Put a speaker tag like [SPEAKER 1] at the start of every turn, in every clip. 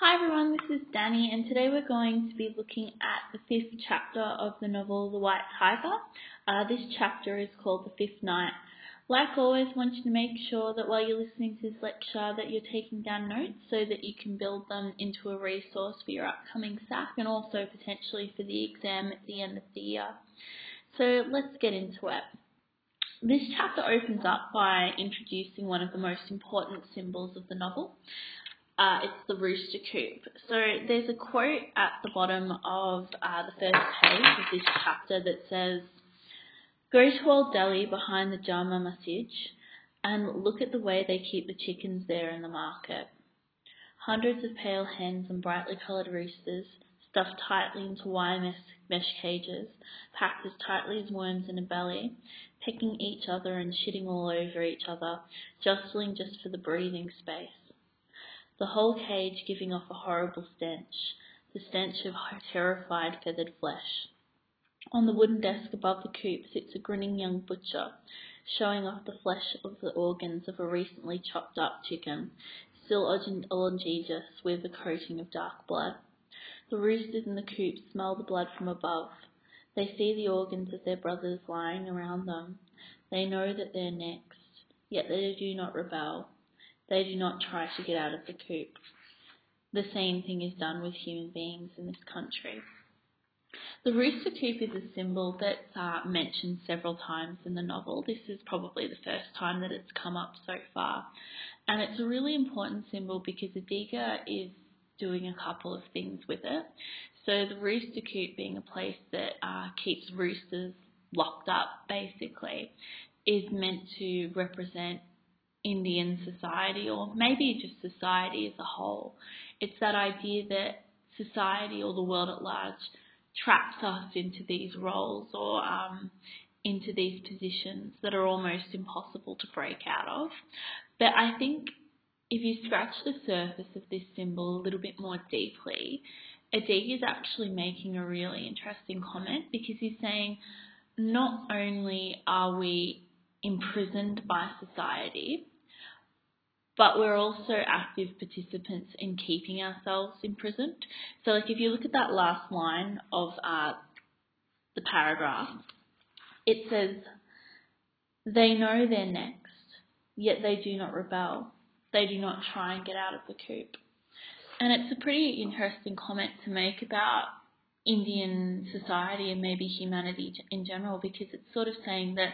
[SPEAKER 1] Hi everyone, this is Danny, and today we're going to be looking at the fifth chapter of the novel The White Tiger. Uh, this chapter is called The Fifth Night. Like always, I want you to make sure that while you're listening to this lecture that you're taking down notes so that you can build them into a resource for your upcoming SAC and also potentially for the exam at the end of the year. So let's get into it. This chapter opens up by introducing one of the most important symbols of the novel. Uh, it's the rooster coop. So there's a quote at the bottom of uh, the first page of this chapter that says, Go to Old Delhi behind the Jama Masjid and look at the way they keep the chickens there in the market. Hundreds of pale hens and brightly coloured roosters, stuffed tightly into wire mesh, mesh cages, packed as tightly as worms in a belly, pecking each other and shitting all over each other, jostling just for the breathing space the whole cage giving off a horrible stench, the stench of terrified feathered flesh. On the wooden desk above the coop sits a grinning young butcher, showing off the flesh of the organs of a recently chopped up chicken, still orangigeous with a coating of dark blood. The roosters in the coop smell the blood from above. They see the organs of their brothers lying around them. They know that they're next, yet they do not rebel. They do not try to get out of the coop. The same thing is done with human beings in this country. The rooster coop is a symbol that's uh, mentioned several times in the novel. This is probably the first time that it's come up so far. And it's a really important symbol because Adiga is doing a couple of things with it. So the rooster coop being a place that uh, keeps roosters locked up, basically, is meant to represent Indian society or maybe just society as a whole. It's that idea that society or the world at large traps us into these roles or um, into these positions that are almost impossible to break out of. But I think if you scratch the surface of this symbol a little bit more deeply, Adiga is actually making a really interesting comment because he's saying not only are we imprisoned by society, but we're also active participants in keeping ourselves imprisoned. So, like if you look at that last line of uh, the paragraph, it says, They know they're next, yet they do not rebel. They do not try and get out of the coop. And it's a pretty interesting comment to make about Indian society and maybe humanity in general because it's sort of saying that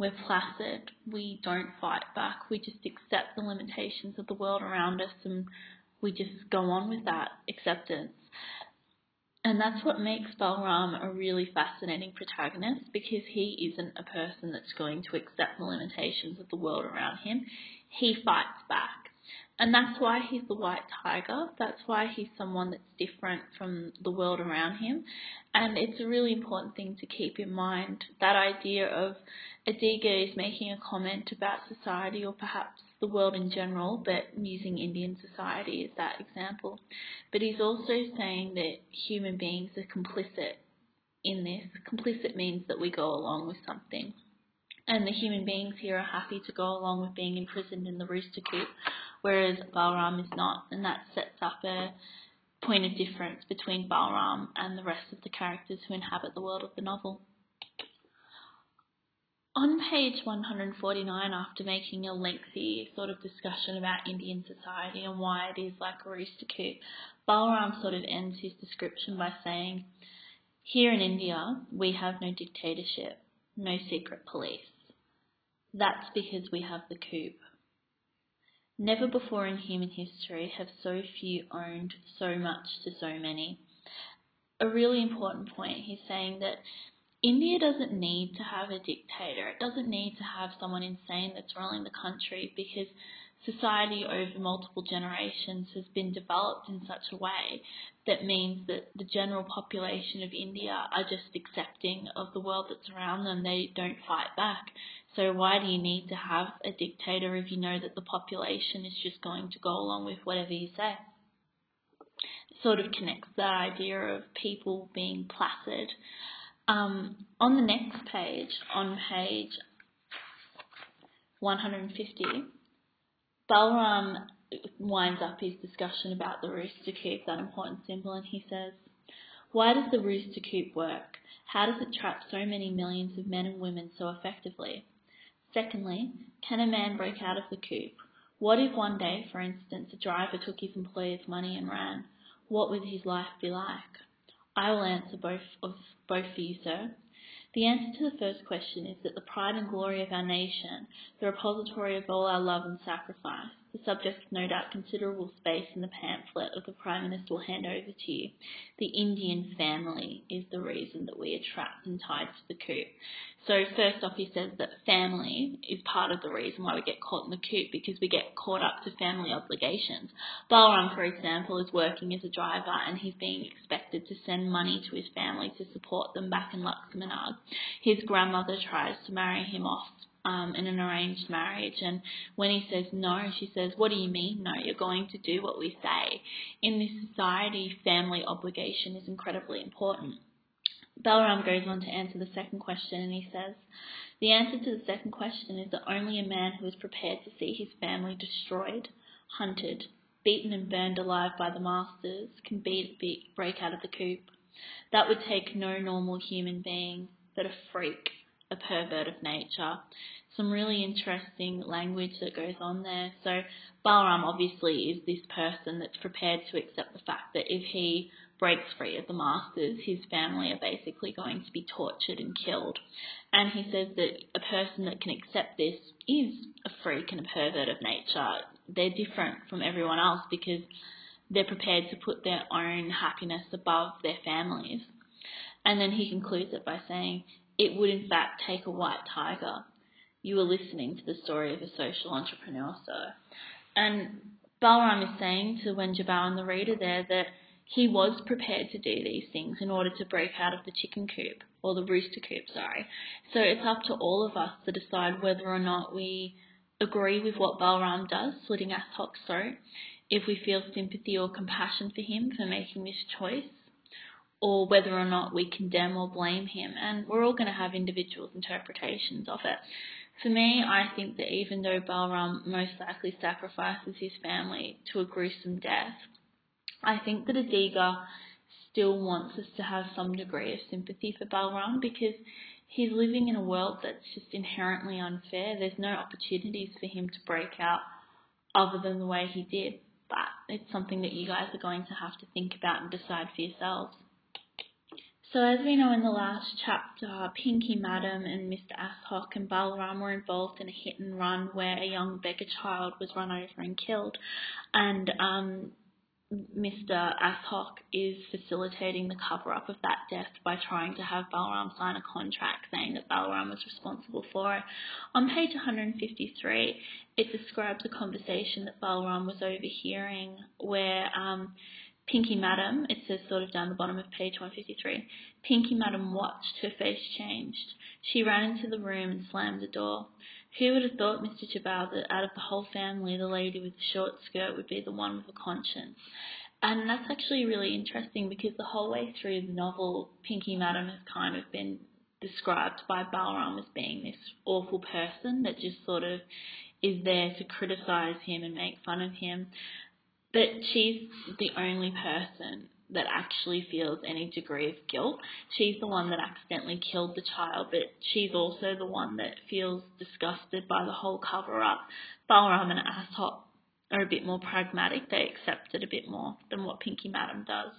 [SPEAKER 1] we're placid. We don't fight back. We just accept the limitations of the world around us and we just go on with that acceptance. And that's what makes Balram a really fascinating protagonist because he isn't a person that's going to accept the limitations of the world around him. He fights back. And that's why he's the white tiger. That's why he's someone that's different from the world around him. And it's a really important thing to keep in mind that idea of Adiga is making a comment about society or perhaps the world in general, but using Indian society as that example. But he's also saying that human beings are complicit in this. Complicit means that we go along with something. And the human beings here are happy to go along with being imprisoned in the rooster coop whereas Balram is not, and that sets up a point of difference between Balram and the rest of the characters who inhabit the world of the novel. On page 149, after making a lengthy sort of discussion about Indian society and why it is like a rooster coop, Balram sort of ends his description by saying, Here in India, we have no dictatorship, no secret police. That's because we have the coop. Never before in human history have so few owned so much to so many. A really important point, he's saying that India doesn't need to have a dictator. It doesn't need to have someone insane that's ruling the country because society over multiple generations has been developed in such a way that means that the general population of India are just accepting of the world that's around them. They don't fight back. So why do you need to have a dictator if you know that the population is just going to go along with whatever you say? It sort of connects that idea of people being placid. Um, on the next page, on page 150, Balram winds up his discussion about the rooster coop, that important symbol, and he says, Why does the rooster coop work? How does it trap so many millions of men and women so effectively? Secondly, can a man break out of the coop? What if one day, for instance, a driver took his employer's money and ran? What would his life be like? I will answer both of both for you, sir. The answer to the first question is that the pride and glory of our nation, the repository of all our love and sacrifice, the subject of no doubt considerable space in the pamphlet of the Prime Minister will hand over to you. The Indian family is the reason that we are trapped and tied to the coop. So first off, he says that family is part of the reason why we get caught in the coop because we get caught up to family obligations. Balram, for example, is working as a driver and he's being expected to send money to his family to support them back in Laxmangarh. His grandmother tries to marry him off um, in an arranged marriage. And when he says no, she says, What do you mean no? You're going to do what we say. In this society, family obligation is incredibly important. Balram goes on to answer the second question and he says, The answer to the second question is that only a man who is prepared to see his family destroyed, hunted, beaten and burned alive by the masters can beat, beat, break out of the coop. That would take no normal human being, but a freak a pervert of nature. Some really interesting language that goes on there. So Balram obviously is this person that's prepared to accept the fact that if he breaks free of the masters, his family are basically going to be tortured and killed. And he says that a person that can accept this is a freak and a pervert of nature. They're different from everyone else because they're prepared to put their own happiness above their families. And then he concludes it by saying, it would in fact take a white tiger. You are listening to the story of a social entrepreneur, sir. And Balram is saying to Wen Jiabao and the reader there that he was prepared to do these things in order to break out of the chicken coop, or the rooster coop, sorry. So it's up to all of us to decide whether or not we agree with what Balram does, slitting Ashok's throat, if we feel sympathy or compassion for him for making this choice, or whether or not we condemn or blame him. And we're all going to have individual interpretations of it. For me, I think that even though Balram most likely sacrifices his family to a gruesome death, I think that Adiga still wants us to have some degree of sympathy for Balram because he's living in a world that's just inherently unfair. There's no opportunities for him to break out other than the way he did. But it's something that you guys are going to have to think about and decide for yourselves. So as we know in the last chapter, Pinky Madam and Mr. Ashok and Balram were involved in a hit and run where a young beggar child was run over and killed. And um, Mr. Ashok is facilitating the cover up of that death by trying to have Balram sign a contract saying that Balram was responsible for it. On page 153, it describes a conversation that Balram was overhearing where um, Pinky Madam, it says sort of down the bottom of page 153. Pinky Madam watched, her face changed. She ran into the room and slammed the door. Who would have thought, Mr. Jiabao, that out of the whole family, the lady with the short skirt would be the one with a conscience? And that's actually really interesting because the whole way through the novel, Pinky Madam has kind of been described by Balram as being this awful person that just sort of is there to criticize him and make fun of him. But she's the only person that actually feels any degree of guilt. She's the one that accidentally killed the child, but she's also the one that feels disgusted by the whole cover up. Balram and Ashok are a bit more pragmatic. They accept it a bit more than what Pinky Madam does.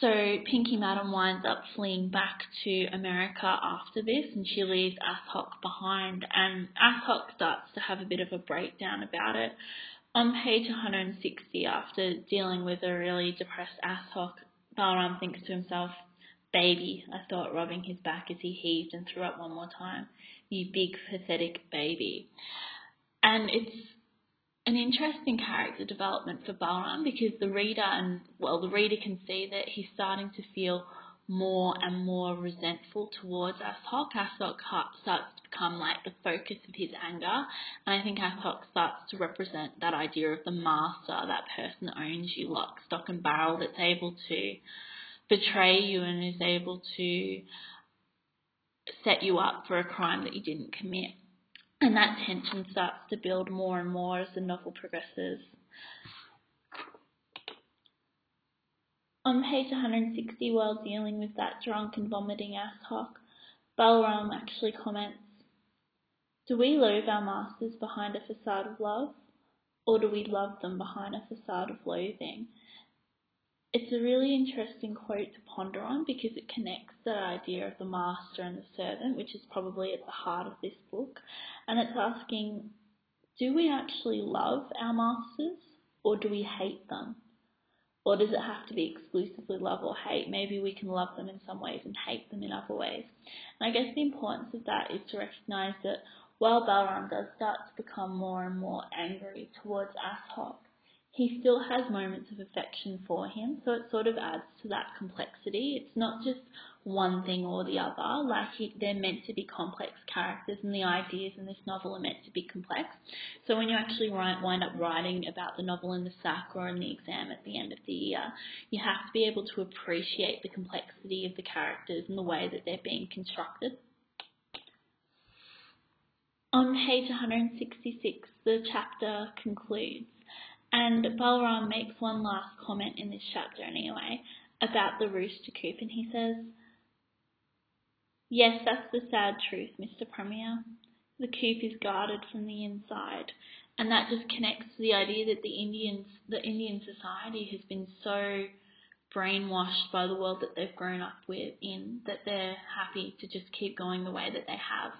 [SPEAKER 1] So Pinky Madam winds up fleeing back to America after this and she leaves Ashok behind and Ashok starts to have a bit of a breakdown about it. On page 160, after dealing with a really depressed Ashok, Balram thinks to himself, Baby, I thought, rubbing his back as he heaved and threw up one more time. You big, pathetic baby. And it's an interesting character development for Balram because the reader and well the reader can see that he's starting to feel more and more resentful towards Ashok. Ashok starts to become like the focus of his anger, and I think Ashok starts to represent that idea of the master, that person that owns you lock, stock, and barrel, that's able to betray you and is able to set you up for a crime that you didn't commit. And that tension starts to build more and more as the novel progresses. Um, on page 160, while dealing with that drunk and vomiting asshole, Balaram actually comments, Do we loathe our masters behind a facade of love, or do we love them behind a facade of loathing? It's a really interesting quote to ponder on because it connects that idea of the master and the servant, which is probably at the heart of this book, and it's asking, do we actually love our masters, or do we hate them? Or does it have to be exclusively love or hate? Maybe we can love them in some ways and hate them in other ways. And I guess the importance of that is to recognize that while Balaram does start to become more and more angry towards Ashok, he still has moments of affection for him, so it sort of adds to that complexity. It's not just one thing or the other, like he, they're meant to be complex characters, and the ideas in this novel are meant to be complex. So when you actually write, wind up writing about the novel in the SAC or in the exam at the end of the year, you have to be able to appreciate the complexity of the characters and the way that they're being constructed. On page 166, the chapter concludes. And Balaram makes one last comment in this chapter anyway about the rooster coop and he says, Yes, that's the sad truth, Mr. Premier. The coop is guarded from the inside. And that just connects to the idea that the Indians, the Indian society has been so brainwashed by the world that they've grown up with in that they're happy to just keep going the way that they have